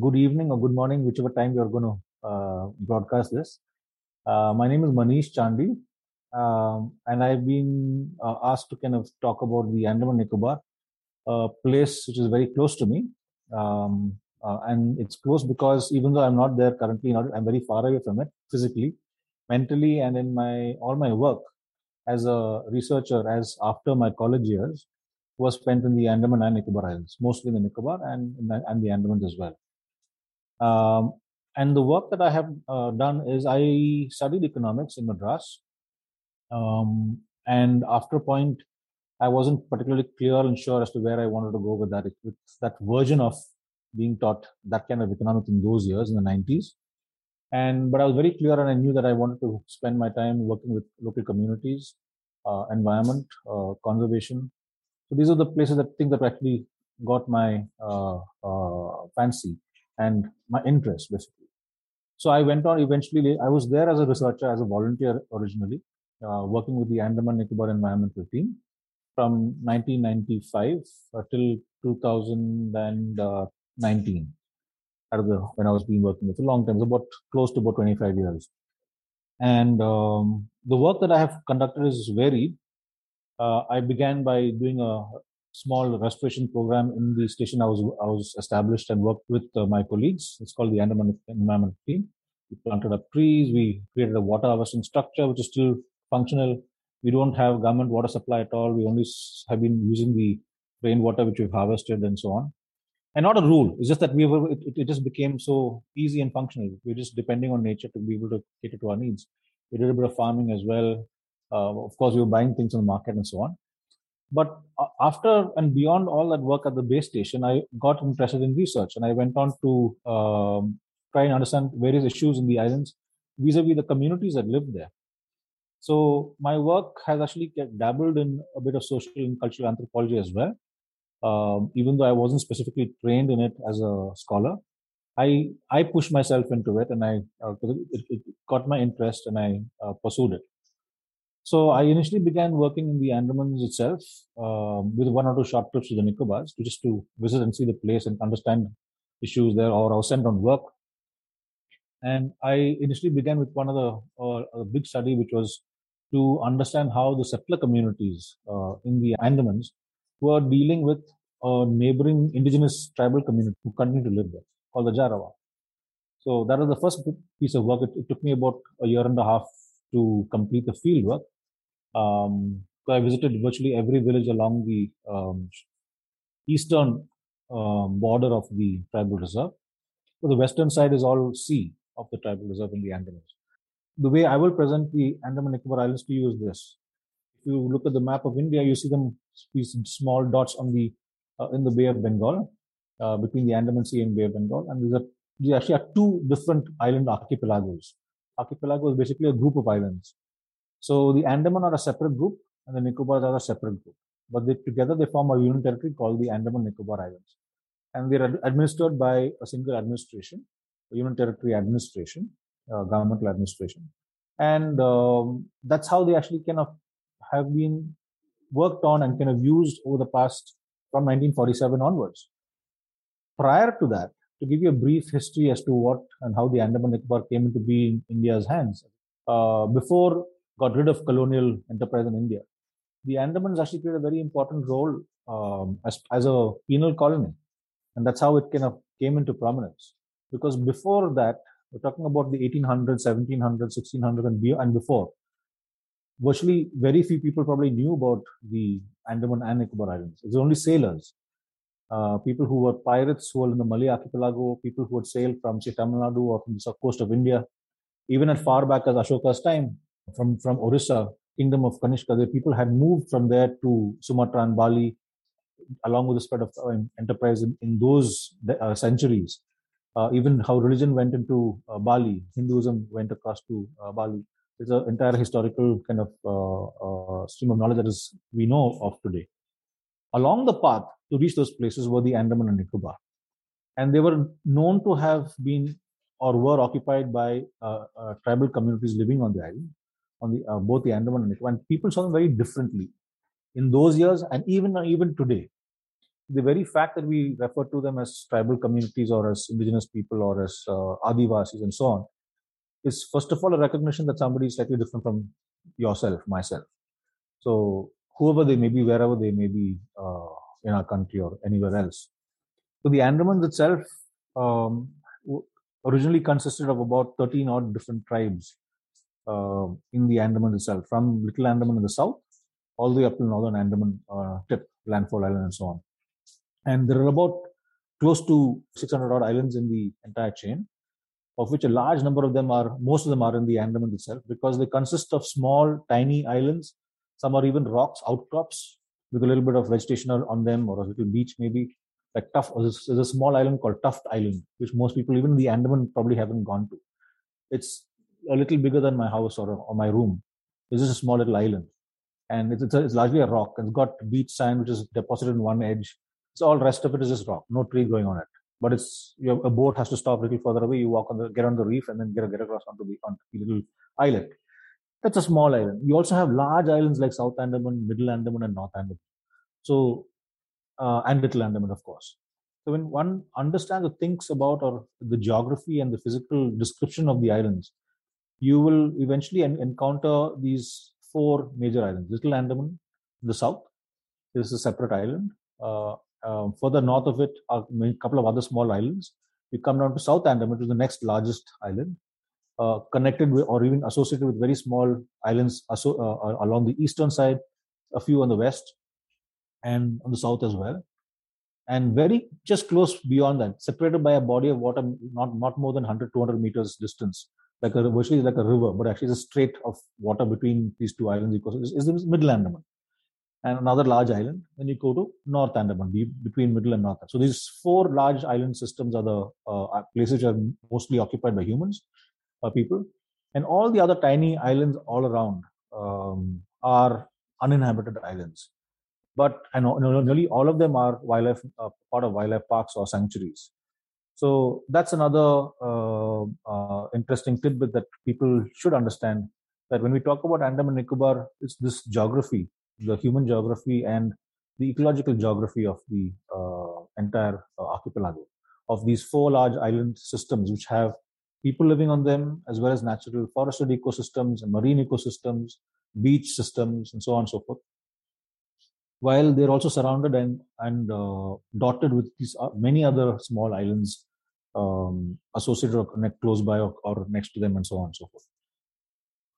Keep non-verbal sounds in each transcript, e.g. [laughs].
good evening or good morning, whichever time you're going to uh, broadcast this. Uh, my name is Manish Chandi, um, and I've been uh, asked to kind of talk about the Andaman Nicobar, a place which is very close to me. Um, uh, and it's close because even though I'm not there currently, not, I'm very far away from it physically, mentally, and in my all my work as a researcher, as after my college years, was spent in the Andaman and Nicobar Islands, mostly in the Nicobar and, and the Andaman as well. Um, and the work that I have uh, done is I studied economics in Madras. Um, and after a point, I wasn't particularly clear and sure as to where I wanted to go with that, with that version of being taught that kind of economics in those years in the 90s. And but I was very clear, and I knew that I wanted to spend my time working with local communities, uh, environment, uh, conservation, so these are the places that think that actually got my uh, uh, fancy and my interest basically. So I went on eventually. I was there as a researcher, as a volunteer originally, uh, working with the Andaman Nicobar environmental team from 1995 till 2019. Out of the when I was being working with a long time, it's about close to about 25 years. And um, the work that I have conducted is varied uh, I began by doing a small restoration program in the station I was I was established and worked with uh, my colleagues. It's called the Andaman Environment Team. We planted up trees. We created a water harvesting structure which is still functional. We don't have government water supply at all. We only have been using the rainwater which we've harvested and so on. And not a rule. It's just that we were. It, it just became so easy and functional. We're just depending on nature to be able to cater to our needs. We did a bit of farming as well. Uh, of course, we were buying things in the market and so on. But uh, after and beyond all that work at the base station, I got interested in research and I went on to um, try and understand various issues in the islands vis-a-vis the communities that live there. So my work has actually dabbled in a bit of social and cultural anthropology as well. Um, even though I wasn't specifically trained in it as a scholar, I I pushed myself into it and I uh, it, it, got my interest and I uh, pursued it. So I initially began working in the Andamans itself uh, with one or two short trips to the Nicobars to just to visit and see the place and understand issues there, or I was sent on work. And I initially began with one of the uh, a big study, which was to understand how the settler communities uh, in the Andamans were dealing with a neighboring indigenous tribal community who continue to live there, called the Jarawa. So that was the first piece of work. It, it took me about a year and a half to complete the field work. Um, I visited virtually every village along the um, eastern um, border of the tribal reserve. So the western side is all sea of the tribal reserve in the Andamans. The way I will present the Andaman Nicobar Islands to you is this. If you look at the map of India, you see them these small dots on the uh, in the Bay of Bengal uh, between the Andaman Sea and Bay of Bengal, and these are these actually are two different island archipelagos. Archipelago is basically a group of islands so the Andaman are a separate group and the Nicobars are a separate group. But they, together they form a union territory called the Andaman Nicobar Islands. And they're administered by a single administration, a union territory administration, uh, governmental administration. And um, that's how they actually kind of have been worked on and kind of used over the past from 1947 onwards. Prior to that, to give you a brief history as to what and how the Andaman Nicobar came into being in India's hands. Uh, before got rid of colonial enterprise in India. The Andamans actually played a very important role um, as, as a penal colony. And that's how it kind of came into prominence. Because before that, we're talking about the 1800s, 1700s, 1600s, and, before. Virtually very few people probably knew about the Andaman and Nicobar Islands. It's only sailors, uh, people who were pirates who were in the Malay archipelago, people who had sailed from, Tamil Nadu or from the coast of India. Even as far back as Ashoka's time, from, from Orissa, kingdom of Kanishka, the people had moved from there to Sumatra and Bali, along with the spread of uh, enterprise in, in those uh, centuries. Uh, even how religion went into uh, Bali, Hinduism went across to uh, Bali. It's an entire historical kind of uh, stream of knowledge that is we know of today. Along the path to reach those places were the Andaman and Nicobar, and they were known to have been or were occupied by tribal communities living on the island on the uh, both the Andaman and Nicobar. And people saw them very differently in those years and even even today. the very fact that we refer to them as tribal communities or as indigenous people or as uh, Adivasis and so on is first of all a recognition that somebody is slightly different from yourself, myself. So whoever they may be, wherever they may be uh, in our country or anywhere else. So the Andamans itself um, originally consisted of about 13 odd different tribes uh, in the Andaman itself, from Little Andaman in the south all the way up to northern Andaman uh, tip, Landfall Island, and so on. And there are about close to 600 odd islands in the entire chain, of which a large number of them are, most of them are in the Andaman itself, because they consist of small, tiny islands. Some are even rocks, outcrops, with a little bit of vegetation on them or a little beach maybe. Like Tuft, there's a small island called Tuft Island, which most people, even the Andaman, probably haven't gone to. It's a little bigger than my house or, or my room. It's just a small little island. And it's, it's, a, it's largely a rock. It's got beach sand, which is deposited in one edge. So all rest of it is just rock, no tree growing on it. But it's your, a boat has to stop a little further away. You walk on the get on the reef and then get get across onto the onto the little island. That's a small island. You also have large islands like South Andaman, Middle Andaman, and North Andaman. So uh, and Little Andaman, of course. So when one understands or thinks about or the geography and the physical description of the islands, you will eventually en- encounter these four major islands. Little Andaman the south is a separate island. Uh, uh, further north of it are a couple of other small islands. You come down to South Andaman, which is the next largest island, uh, connected with or even associated with very small islands aso- uh, along the eastern side, a few on the west, and on the south as well. And very just close beyond that, separated by a body of water not, not more than 100, 200 meters distance, like a virtually like a river, but actually it's a strait of water between these two islands is, is the Middle Andaman. And another large island. Then you go to North Andaman, between Middle and North. So these four large island systems are the uh, places which are mostly occupied by humans, uh, people, and all the other tiny islands all around um, are uninhabited islands but and nearly all of them are wildlife uh, part of wildlife parks or sanctuaries. So that's another uh, uh, interesting tidbit that people should understand that when we talk about Andaman and Nicobar, it's this geography, the human geography and the ecological geography of the uh, entire uh, archipelago of these four large island systems, which have people living on them, as well as natural forested ecosystems and marine ecosystems, beach systems, and so on and so forth. While they're also surrounded and and uh, dotted with these uh, many other small islands um, associated or close by or, or, next to them and so on and so forth.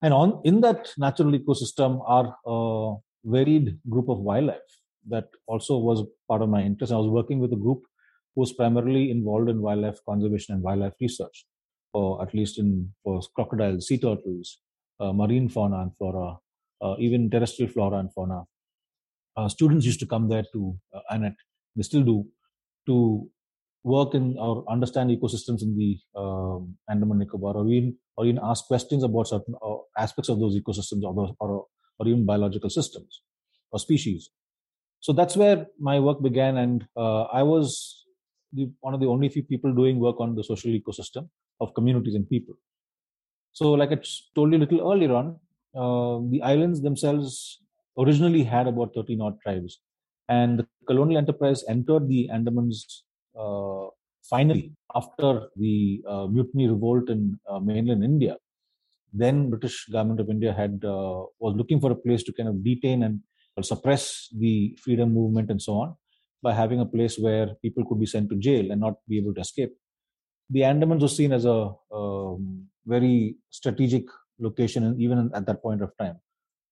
And on in that natural ecosystem are a varied group of wildlife that also was part of my interest. I was working with a group who was primarily involved in wildlife conservation and wildlife research or at least in for crocodiles sea turtles uh, marine fauna and flora uh, even terrestrial flora and fauna. Uh, students used to come there to uh, ANET, they still do, to work in or understand ecosystems in the um, Andaman Nicobar, or even or even ask questions about certain uh, aspects of those ecosystems, or, those, or or even biological systems or species. So that's where my work began, and uh, I was the, one of the only few people doing work on the social ecosystem of communities and people. So, like I told you a little earlier on, uh, the islands themselves originally had about 13 odd tribes. And the colonial enterprise entered the Andamans finally after the uh, mutiny revolt in uh, mainland India. Then British government of India had uh, was looking for a place to kind of detain and suppress the freedom movement and so on by having a place where people could be sent to jail and not be able to escape. The Andamans was seen as a um, very strategic location, even at that point of time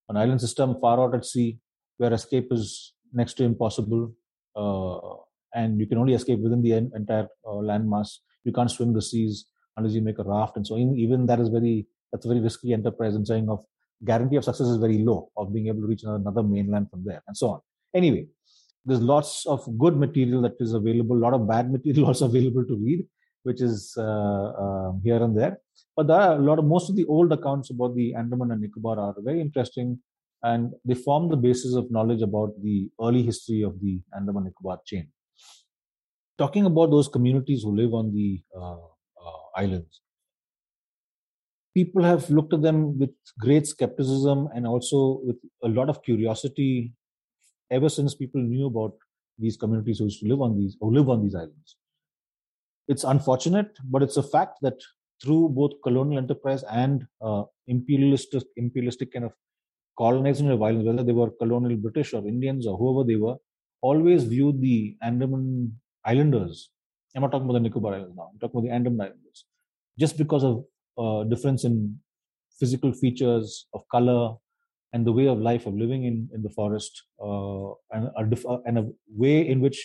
an island system far out at sea where escape is next to impossible uh, and you can only escape within the entire uh, landmass you can't swim the seas unless you make a raft and so in, even that is very that's a very risky enterprise and saying of guarantee of success is very low of being able to reach another mainland from there and so on anyway there's lots of good material that is available a lot of bad [laughs] material also available to read which is uh, um, here and there. But there are a lot of most of the old accounts about the Andaman and Nicobar are very interesting, and they form the basis of knowledge about the early history of the Andaman Nicobar chain. Talking about those communities who live on the uh, uh, islands, people have looked at them with great skepticism and also with a lot of curiosity ever since people knew about these communities who used to live on these who live on these islands. It's unfortunate, but it's a fact that through both colonial enterprise and uh, imperialistic imperialistic kind of colonizing islands, whether they were colonial British or Indians or whoever they were, always viewed the Andaman Islanders. I'm not talking about the Nicobar Islands now. I'm talking about the Andaman Islanders, just because of uh, difference in physical features of color and the way of life of living in, in the forest uh, and, a, and a way in which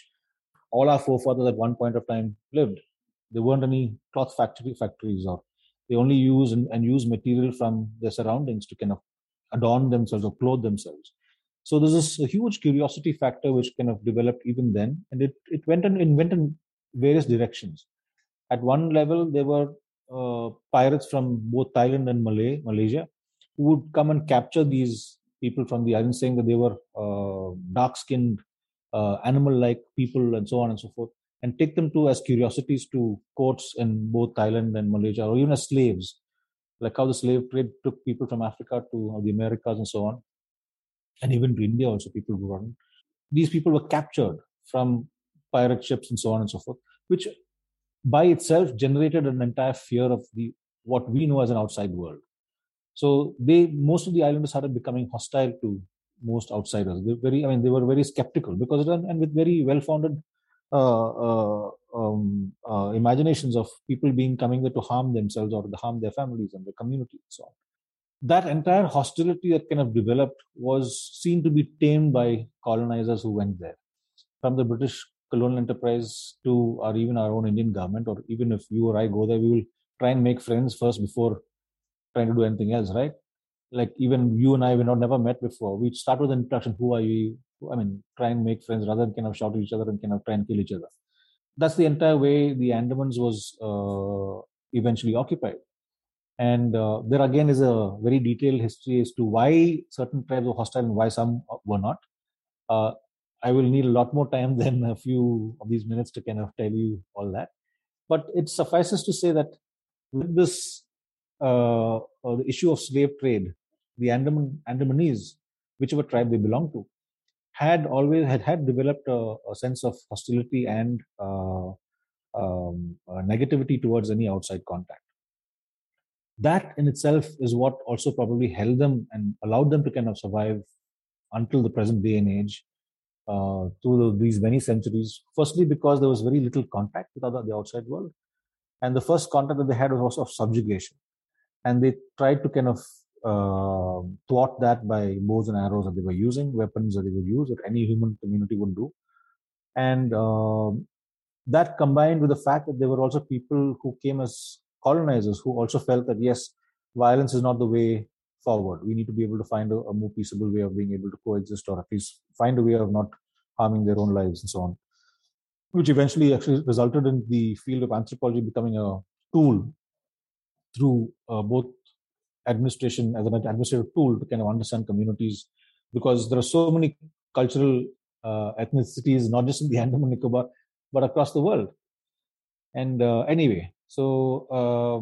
all our forefathers at one point of time lived. There weren't any cloth factory factories or they only use and, and use material from their surroundings to kind of adorn themselves or clothe themselves. So there's this huge curiosity factor which kind of developed even then, and it, it went in, it went in various directions. At one level, there were uh, pirates from both Thailand and Malay, Malaysia, who would come and capture these people from the island, saying that they were uh, dark-skinned, uh, animal-like people, and so on and so forth, and take them to as curiosities to courts in both Thailand and Malaysia, or even as slaves, like how the slave trade took people from Africa to the Americas and so on, and even to India also people were run. These people were captured from pirate ships and so on and so forth, which by itself generated an entire fear of the what we know as an outside world. So they most of the islanders started becoming hostile to most outsiders. They very, I mean, they were very skeptical because and with very well-founded uh, uh, um, uh, imaginations of people being coming there to harm themselves or to harm their families and their community and so on. That entire hostility that kind of developed was seen to be tamed by colonizers who went there. From the British colonial enterprise to or even our own Indian government, or even if you or I go there, we will try and make friends first before trying to do anything else, right? Like even you and I, we not never met before. We start with an introduction. Who are you? I mean, try and make friends rather than kind of shout at each other and kind of try and kill each other. That's the entire way the Andamans was uh, eventually occupied. And uh, there again is a very detailed history as to why certain tribes were hostile and why some were not. Uh, I will need a lot more time [laughs] than a few of these minutes to kind of tell you all that. But it suffices to say that with this uh, uh, the issue of slave trade, the Andaman, Andamanese, whichever tribe they belong to, had always had, had developed a, a sense of hostility and uh, um, uh, negativity towards any outside contact. That in itself is what also probably held them and allowed them to kind of survive until the present day and age uh, through these many centuries. Firstly, because there was very little contact with other, the outside world, and the first contact that they had was also of subjugation, and they tried to kind of uh, thwart that by bows and arrows that they were using, weapons that they would use that any human community would do, and uh, that combined with the fact that there were also people who came as colonizers who also felt that yes, violence is not the way forward. We need to be able to find a, a, more peaceable way of being able to coexist or at least find a way of not harming their own lives and so on. Which eventually actually resulted in the field of anthropology becoming a tool through uh, both administration as an administrative tool to kind of understand communities because there are so many cultural uh, ethnicities, not just in the [laughs] Andaman Nicobar, but across the world. And uh, anyway, so um,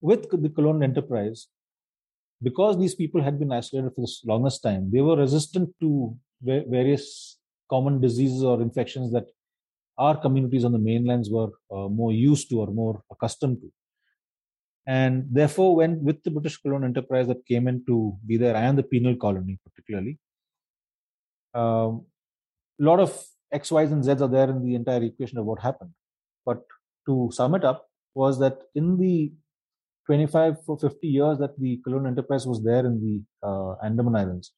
with the colonial enterprise, because these people had been isolated for the longest time, they were resistant to various common diseases or infections that our communities on the mainlands were uh, more used to or more accustomed to. And therefore, when with the British colonial enterprise that came in to be there and the penal colony, particularly, a um, lot of X, Y's, and Z's are there in the entire equation of what happened. But to sum it up, was that in the 25 for 50 years that the colonial enterprise was there in the uh, Andaman Islands,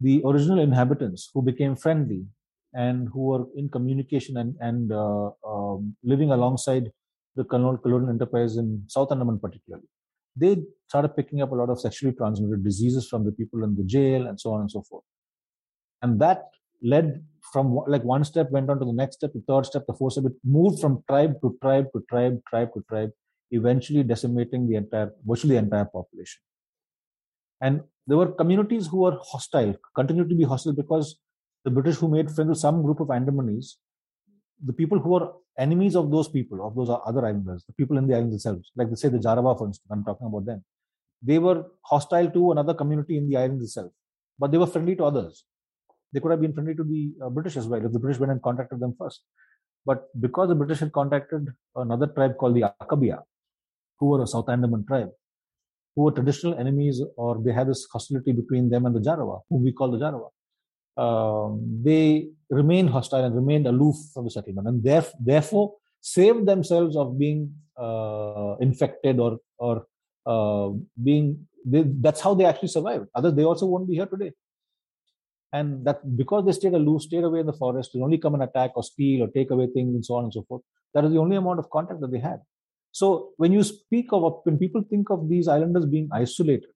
the original inhabitants who became friendly and who were in communication and, and uh, um, living alongside the colonial, colonial enterprise in South Andaman particularly, they started picking up a lot of sexually transmitted diseases from the people in the jail and so on and so forth. And that led from like one step went on to the next step, the third step, the fourth step. It moved from tribe to tribe to tribe, tribe to tribe, eventually decimating the entire, virtually the entire population. And there were communities who were hostile, continued to be hostile because the British who made friends with some group of Andamanese, the people who were enemies of those people, of those other islanders, the people in the islands themselves, like they say the Jarawa, for instance, I'm talking about them, they were hostile to another community in the islands itself, but they were friendly to others. They could have been friendly to the uh, British as well if the British went and contacted them first. But because the British had contacted another tribe called the Aka-Bea, who were a South Andaman tribe, who were traditional enemies or they had this hostility between them and the Jarawa, whom we call the Jarawa. Um, they remained hostile and remained aloof from the settlement and theref- therefore saved themselves of being uh, infected or or uh, being they, that's how they actually survived others they also won't be here today and that because they stayed aloof stayed away in the forest they only come and attack or steal or take away things and so on and so forth that is the only amount of contact that they had so when you speak of when people think of these islanders being isolated,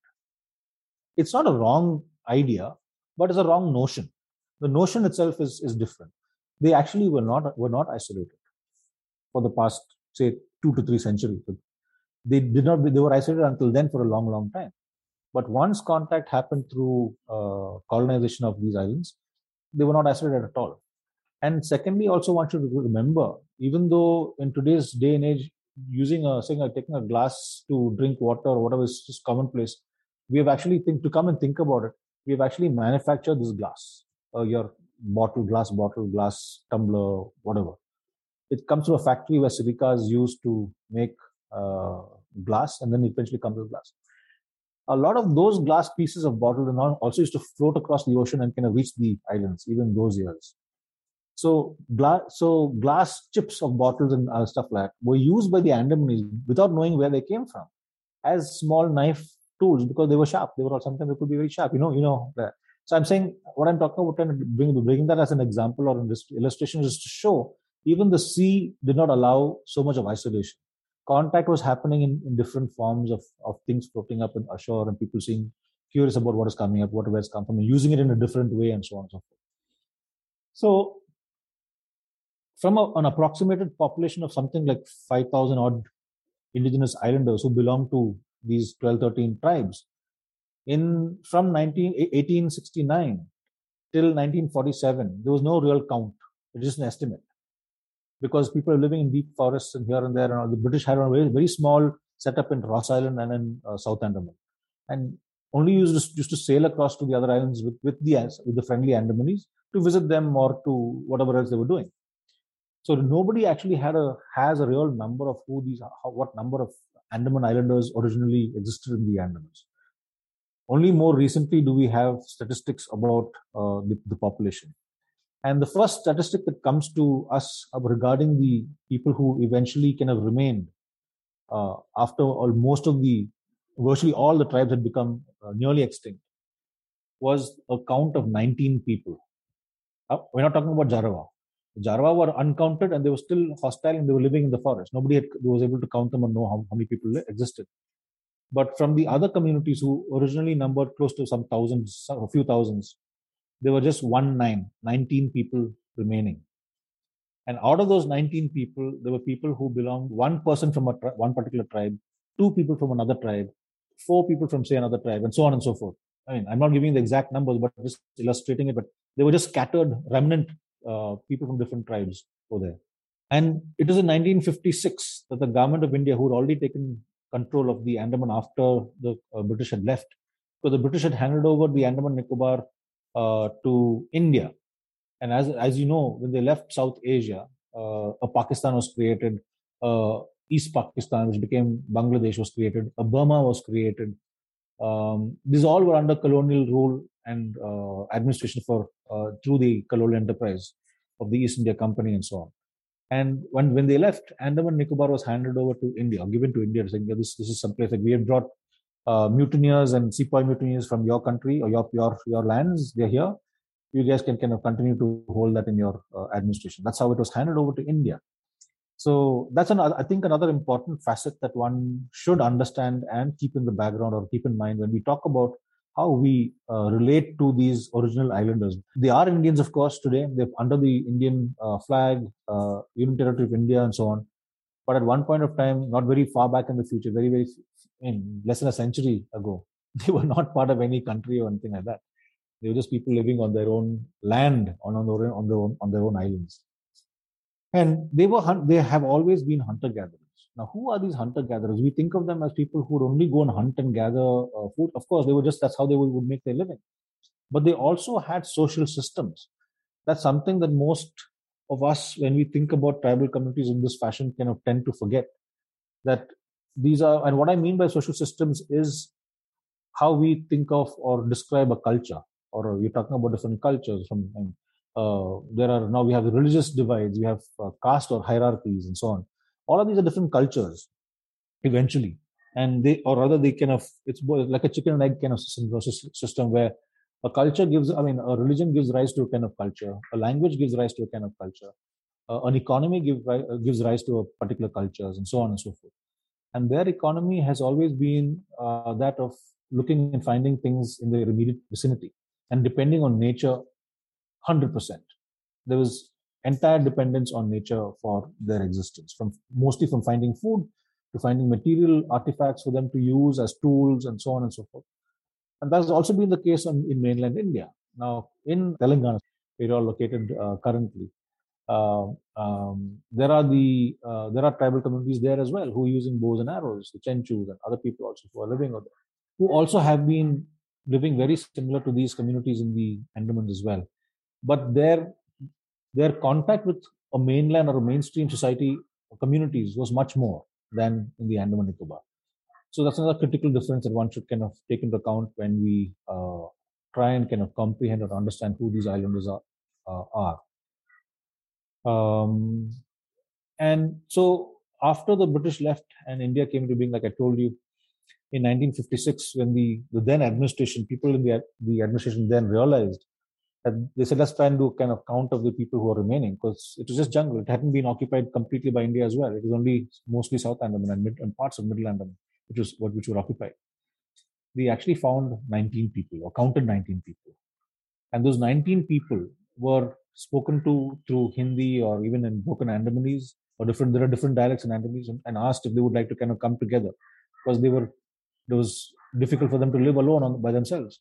it's not a wrong idea, but it's a wrong notion. The notion itself is, is different. They actually were not were not isolated for the past say two to three centuries. They did not they were isolated until then for a long, long time. But once contact happened through uh, colonization of these islands, they were not isolated at all. And secondly, also want you to remember, even though in today's day and age, using a saying taking a glass to drink water or whatever is just commonplace we have actually think to come and think about it we have actually manufactured this glass uh, your bottle glass bottle glass tumbler whatever it comes from a factory where silica is used to make uh, glass and then eventually comes with glass a lot of those glass pieces of bottles are now also used to float across the ocean and kind of reach the islands even those years so glass, so glass chips of bottles and uh, stuff like that were used by the Andamanese without knowing where they came from, as small knife tools because they were sharp. They were all, sometimes they could be very sharp. You know, you know. That. So I'm saying what I'm talking about, trying bring bringing that as an example or an illustration is to show even the sea did not allow so much of isolation. Contact was happening in, in different forms of, of things floating up in ashore and people seeing curious about what is coming up, what where it's come from, and using it in a different way and so on and so forth. So from a, an approximated population of something like 5,000 odd indigenous islanders who belong to these 12, 13 tribes. In from 19, 1869 till 1947, there was no real count. It's an estimate because people are living in deep forests and here and there. And all. the British had a very, very small setup in Ross Island and in uh, South Andaman, and only used to, used to sail across to the other islands with, with the with the friendly Andamanese to visit them or to whatever else they were doing. So nobody actually had a has a real number of who these how, what number of Andaman Islanders originally existed in the Andamans. Only more recently do we have statistics about uh, the, the population. And the first statistic that comes to us regarding the people who eventually kind of remained uh, after all, most of the virtually all the tribes had become uh, nearly extinct was a count of 19 people. Uh, we're not talking about Jarawa. Jarawa were uncounted and they were still hostile and they were living in the forest. Nobody had, was able to count them or know how, how many people existed. But from the other communities who originally numbered close to some thousands, a few thousands, there were just one nine, 19 people remaining. And out of those 19 people, there were people who belonged, one person from a tri- one particular tribe, two people from another tribe, four people from, say, another tribe, and so on and so forth. I mean, I'm not giving the exact numbers, but just illustrating it. But they were just scattered remnant uh, people from different tribes over there. And it was in 1956 that the government of India, who had already taken control of the Andaman after the uh, British had left, because the British had handed over the Andaman Nicobar to India. And as, as you know, when they left South Asia, uh, a Pakistan was created, uh, East Pakistan, which became Bangladesh, was created, a Burma was created. Um, these all were under colonial rule and uh, administration for uh, through the colonial enterprise of the East India Company and so on. And when, when they left, Andaman Nicobar was handed over to India, given to India, saying, this, this is some place that we have brought uh, mutineers and sepoy mutineers from your country or your, your, your lands, they're here. You guys can kind of continue to hold that in your uh, administration. That's how it was handed over to India. So that's another, I think, another important facet that one should understand and keep in the background or keep in mind when we talk about how we uh, relate to these original islanders. They are Indians, of course, today. They're under the Indian uh, flag, uh, Union Territory of India, and so on. But at one point of time, not very far back in the future, very, very, in less than a century ago, [laughs] they were not part of any country or anything like that. They were just people living on their own land, on, on, their, on, their, own, on their own islands. And they were they have always been hunter gatherers. Now, who are these hunter gatherers? We think of them as people who would only go and hunt and gather uh, food. Of course, they were just that's how they would, would make their living. but they also had social systems. That's something that most of us, when we think about tribal communities in this fashion, kind of tend to forget. That these are, and what I mean by social systems is how we think of or describe a culture, or we're talking about different cultures. From uh, there are now we have religious divides, we have uh, caste or hierarchies, and so on. All of these are different cultures. Eventually, and they or rather they kind of it's like a chicken and egg kind of system, where a culture gives i mean a religion gives rise to a kind of culture a language gives rise to a kind of culture uh, an economy give, gives rise to a particular cultures and so on and so forth and their economy has always been uh, that of looking and finding things in their immediate vicinity and depending on nature 100% there was entire dependence on nature for their existence from mostly from finding food to finding material artifacts for them to use as tools and so on and so forth and that's also been the case on, in mainland India. Now, in Telangana, where you're located uh, currently, um, there are the uh, there are tribal communities there as well who are using bows and arrows, the Chenchus and other people also who are living over there, who also have been living very similar to these communities in the Andamans as well. But their their contact with a mainland or a mainstream society communities was much more than in the Andaman Nicobar. So that's another critical difference that one should kind of take into account when we uh, try and kind of comprehend or understand who these islanders are. Uh, are. Um, and so after the British left and India came to being, like I told you, in 1956, when the, the then administration, people in the, the administration then realized that they said, let's try and do kind of count of the people who are remaining because it was just jungle. It hadn't been occupied completely by India as well. It was only mostly South Andaman and, mid, and parts of Middle Andaman which was what which were occupied. They actually found 19 people or counted 19 people, and those 19 people were spoken to through Hindi or even in broken Andamanese or different. There are different dialects in Andamanese, and, and asked if they would like to kind of come together because they were it was difficult for them to live alone on, by themselves.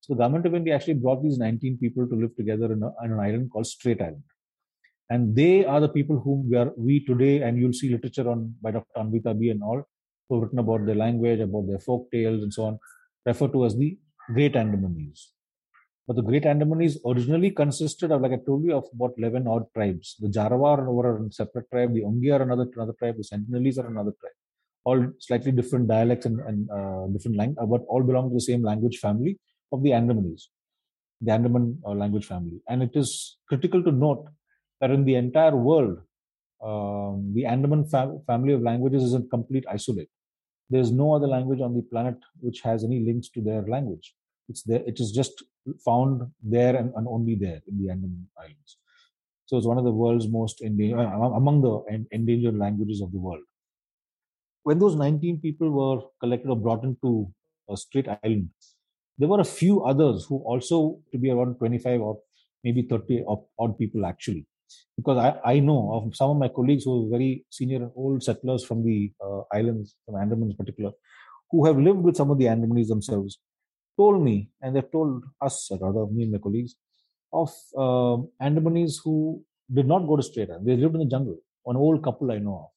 So the government of India actually brought these 19 people to live together in, a, in an island called Strait Island. And they are the people whom we are we today, and you'll see literature on by Dr. Anvita Abbi and all, who've written about their language, about their folk tales, and so on, referred to as the Great Andamanese. But the Great Andamanese originally consisted of, like I told you, of about 11 odd tribes. The Jarawa are a separate tribe, the Onge are another, another tribe, the Sentinelese are another tribe. All slightly different dialects and, and uh, different language, but all belong to the same language family of the Andamanese, the Andaman uh, language family. And it is critical to note that in the entire world, um, the Andaman fam- family of languages is a complete isolate. There is no other language on the planet which has any links to their language. It's there. It is just found there and, and only there in the Andaman Islands. So it's one of the world's most endangered, uh, among the endangered languages of the world. When those 19 people were collected or brought into a Strait Island, there were a few others who also to be around 25 or maybe 30 odd people actually because I, I know of some of my colleagues who are very senior old settlers from the uh, islands, from Andaman in particular, who have lived with some of the Andamanese themselves, told me, and they've told us, rather me and my colleagues, of uh, Andamanese who did not go to Strait Island. They lived in the jungle. An old couple I know of.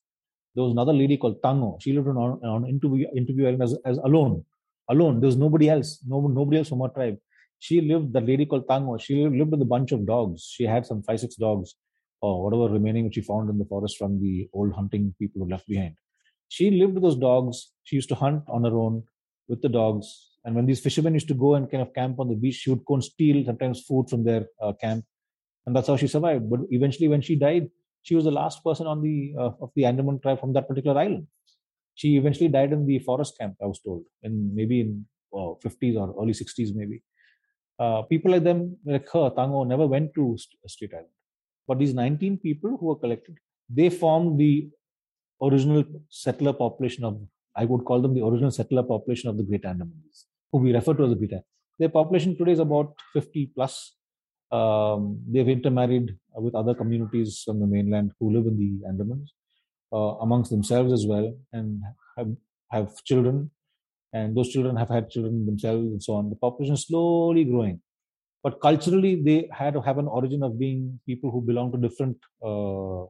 There was another lady called Tango. She lived on, on interview, interview island as, as alone. Alone. There was nobody else. No, nobody else from her tribe she lived the lady called tango she lived with a bunch of dogs she had some five six dogs or whatever remaining which she found in the forest from the old hunting people who left behind she lived with those dogs she used to hunt on her own with the dogs and when these fishermen used to go and kind of camp on the beach she would go and steal sometimes food from their uh, camp. And that's how she survived. But eventually when she died she was the last person on the uh, of the andaman tribe from that particular island. She eventually died in the forest camp i was told in maybe in uh, 50s or early 60s maybe. Uh, people like them, like her, Tango, never went to Strait Island. But these 19 people who were collected, they formed the original settler population of, I would call them the original settler population of the Great Andamans, who we refer to as the Great Their population today is about 50 plus. Um, they've intermarried with other communities from the mainland who live in the Andamans, uh, amongst themselves as well, and have, have children and those children have had children themselves and so on. The population is slowly growing. But culturally, they had to have an origin of being people who belong to different uh,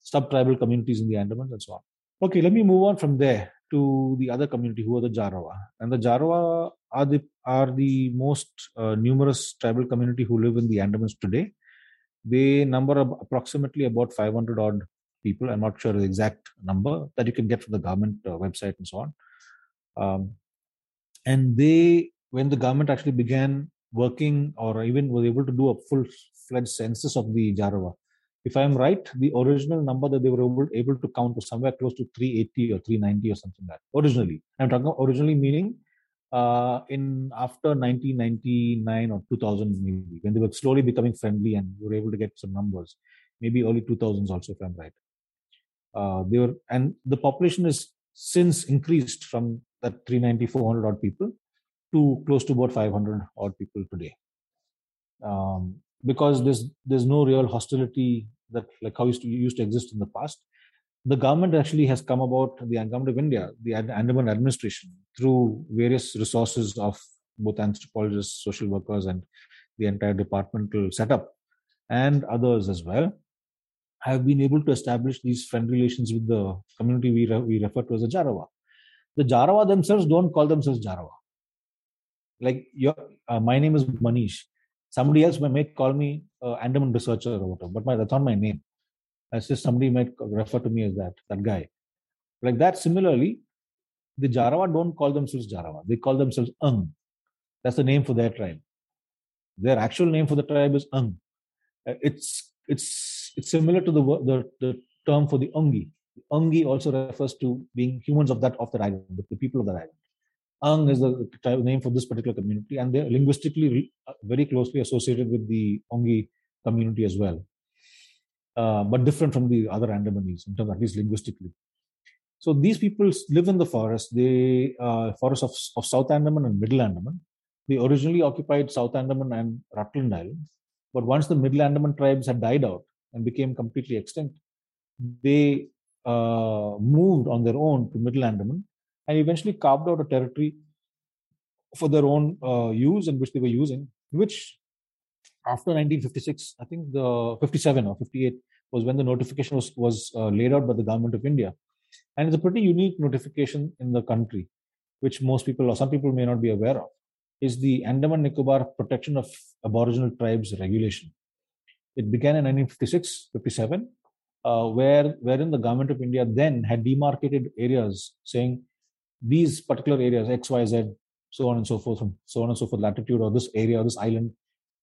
sub-tribal communities in the Andamans and so on. Okay, let me move on from there to the other community who are the Jarawa. And the Jarawa are the are the most uh, numerous tribal community who live in the Andamans today. They number approximately about 500 odd people. I'm not sure the exact number that you can get from the government uh, website and so on. Um, and they, when the government actually began working or even was able to do a full fledged census of the Jarawa, if I'm right, the original number that they were able, able to count was somewhere close to 380 or 390 or something like that. Originally, I'm talking about originally meaning uh, in after 1999 or 2000 maybe when they were slowly becoming friendly and were able to get some numbers. Maybe early 2000s also, if I'm right. Uh, they were and the population is since increased from that 390 400 odd people to close to about 500 odd people today. Um, because there's there's no real hostility that like how used to used to exist in the past. The government actually has come about the government of India, the Andaman administration, through various resources of both anthropologists, social workers, and the entire departmental setup, and others as well, have been able to establish these friend relations with the community we, re- we refer to as the Jarawa. The Jarawa themselves don't call themselves Jarawa. Like your, uh, my name is Manish somebody else may, might call me uh, Andaman researcher or whatever, but my, that's not my name. That's just somebody might refer to me as that, that guy. Like that, similarly, the Jarawa don't call themselves Jarawa. They call themselves Ung. That's the name for their tribe. Their actual name for the tribe is Ung. Uh, it's it's it's similar to the the, the term for the Ungi. Ungi also refers to being humans of that of the island, the people of the island. Ang is the name for this particular community, and they're linguistically uh, very closely associated with the Onge community as well, uh, but different from the other Andamanese in terms, at least linguistically. So these people live in the forest. They uh, forest of, of South Andaman and Middle Andaman. They originally occupied South Andaman and Rutland Island, but once the Middle Andaman tribes had died out and became completely extinct, they uh, moved on their own to Middle Andaman and eventually carved out a territory for their own uh, use and which they were using, which after 1956, I think the 57 or 58 was when the notification was, was uh, laid out by the government of India. And it's a pretty unique notification in the country, which most people or some people may not be aware of, is the Andaman Nicobar Protection of Aboriginal Tribes Regulation. It began in 1956, 57, uh, where wherein the government of India then had demarcated areas saying these particular areas, X, Y, Z, so on and so forth, so on and so forth latitude or this area or this island,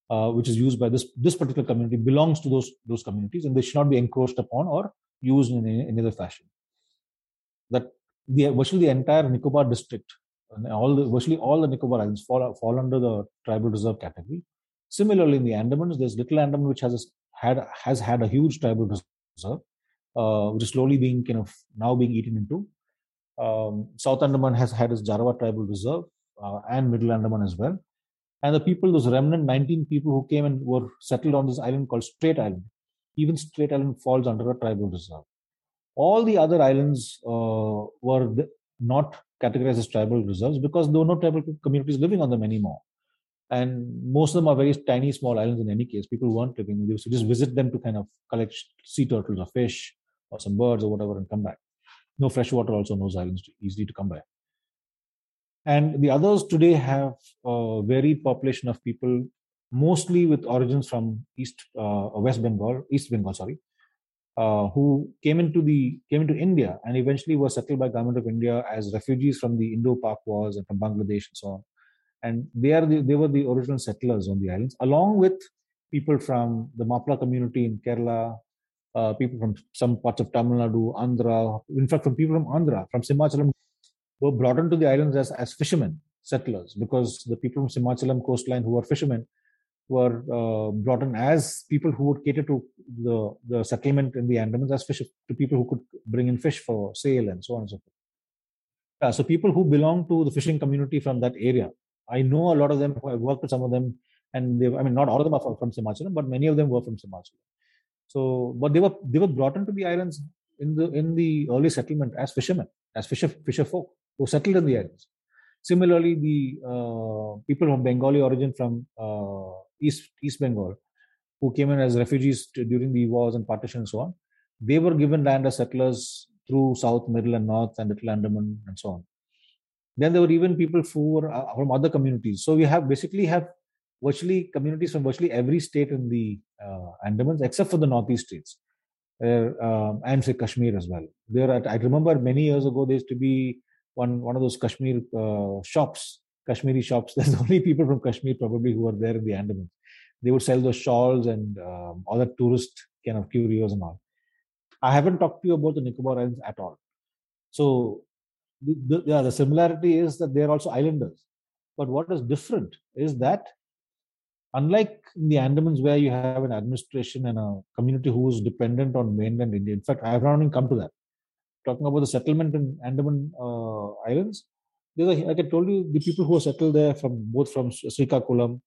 uh, which is used by this this particular community, belongs to those those communities, and they should not be encroached upon or used in any, any other fashion. That the virtually the entire Nicobar district, and all the virtually all the Nicobar islands fall fall under the tribal reserve category. Similarly, in the Andamans, there's Little Andaman, which has a, had has had a huge tribal reserve, uh, which is slowly being kind of now being eaten into. Um, South Andaman has had its Jarawa tribal reserve uh, and Middle Andaman as well. And the people, those remnant 19 people who came and were settled on this island called Strait Island, even Strait Island falls under a tribal reserve. All the other islands uh, were not categorized as tribal reserves because there were no tribal communities living on them anymore. And most of them are very tiny, small islands in any case. People weren't living. They used to just visit them to kind of collect sea turtles or fish or some birds or whatever and come back no fresh water also no islands easily to come by. And the others today have a varied population of people, mostly with origins from East uh, West Bengal, East Bengal, sorry, uh, who came into the came into India and eventually were settled by government of India as refugees from the Indo-Pak wars and from Bangladesh and so on. And they are the, they were the original settlers on the islands, along with people from the Mapla community in Kerala, uh, people from some parts of Tamil Nadu, Andhra, in fact, from people from Andhra, from Simachalam, were brought into the islands as, as fishermen, settlers, because the people from Simachalam coastline who were fishermen were uh, brought in as people who would cater to the, the settlement in the Andamans as fish, to people who could bring in fish for sale and so on and so forth. Uh, so people who belong to the fishing community from that area, I know a lot of them. I've worked with some of them, and they, I mean, not all of them are from Simachalam, but many of them were from Simachalam. So, but they were they were brought into the islands in the in the early settlement as fishermen, as fisher fisher folk who settled in the islands. Similarly, the uh, people from Bengali origin from uh, East East Bengal, who came in as refugees to, during the wars and partition and so on, they were given land as settlers through South, Middle, and North, and Little Andaman, and so on. Then there were even people who were uh, from other communities. So we have basically have virtually communities from virtually every state in the uh, Andamans, except for the northeast states, um, and say Kashmir as well. There, I remember many years ago there used to be one one of those Kashmir uh, shops, Kashmiri shops. [laughs] There's only people from Kashmir probably who are there in the Andamans. They would sell those shawls and um, other tourist kind of curios and all. I haven't talked to you about the Nicobar Islands at all. So, the, the, yeah, the similarity is that they are also islanders. But what is different is that unlike the Andamans where you have an administration and a community who is dependent on mainland India. In fact, I have not even come to that. Talking about the settlement in Andaman uh, Islands, there's a, like I told you, the people who are settled there from both from Srikakulam,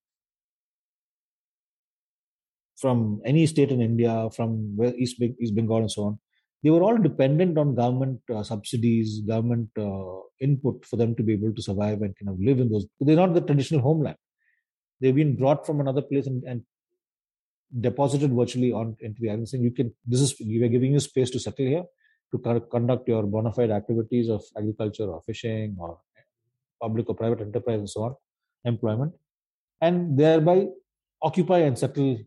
from any state in India, from East, East Bengal and so on, they were all dependent on government uh, subsidies, government uh, input for them to be able to survive and kind of live in those. They're not the traditional homeland they've been brought from another place and, and deposited virtually on into the island saying you can this is we are giving you space to settle here to conduct your bona fide activities of agriculture or fishing or public or private enterprise and so on employment and thereby occupy and settle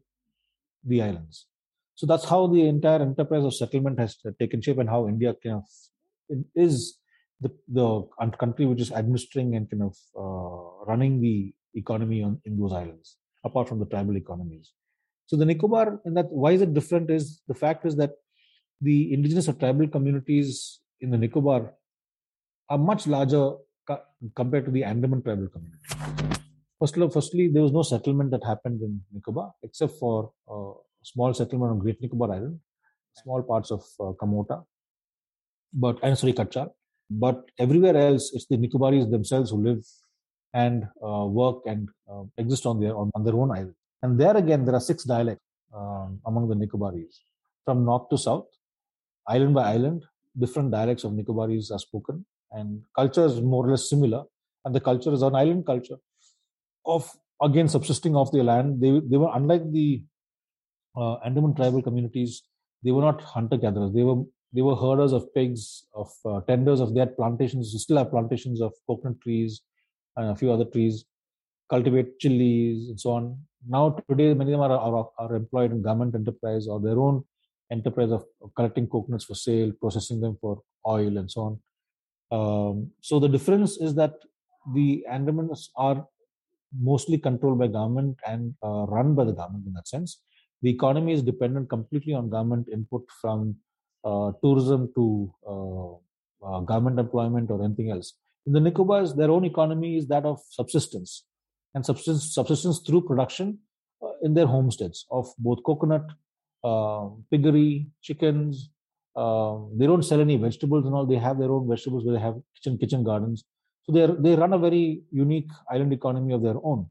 the islands. So that's how the entire enterprise of settlement has taken shape and how india kind of is the the country which is administering and kind of uh, running the economy on, in those islands, apart from the tribal economies. So the Nicobar, and that why is it different is the fact is that the indigenous or tribal communities in the Nicobar are much larger co- compared to the Andaman tribal community. Firstly, firstly, there was no settlement that happened in Nicobar except for a small settlement on Great Nicobar Island, small parts of uh, Kamorta, but and sorry, Kachar. But everywhere else, it's the Nicobaris themselves who live and uh, work and uh, exist on their on, their own island. And there again, there are six dialects um, among the Nicobaris, from north to south, island by island. Different dialects of Nicobaris are spoken, and culture is more or less similar. And the culture is an island culture of again subsisting off the land. They they were unlike the uh, Andaman tribal communities. They were not hunter gatherers. They were they were herders of pigs, of uh, tenders of their plantations. They still have plantations of coconut trees, and a few other trees, cultivate chilies and so on. Now today, many of them are, are, are employed in government enterprise or their own enterprise of collecting coconuts for sale, processing them for oil and so on. Um, so the difference is that the Andamans are mostly controlled by government and uh, run by the government in that sense. The economy is dependent completely on government input from uh, tourism to uh, uh government employment or anything else. In the Nicobars, their own economy is that of subsistence, and subsistence, subsistence through production uh, in their homesteads of both coconut, uh, piggery, chickens. Uh, they don't sell any vegetables and all. They have their own vegetables where they have kitchen kitchen gardens. So they they run a very unique island economy of their own.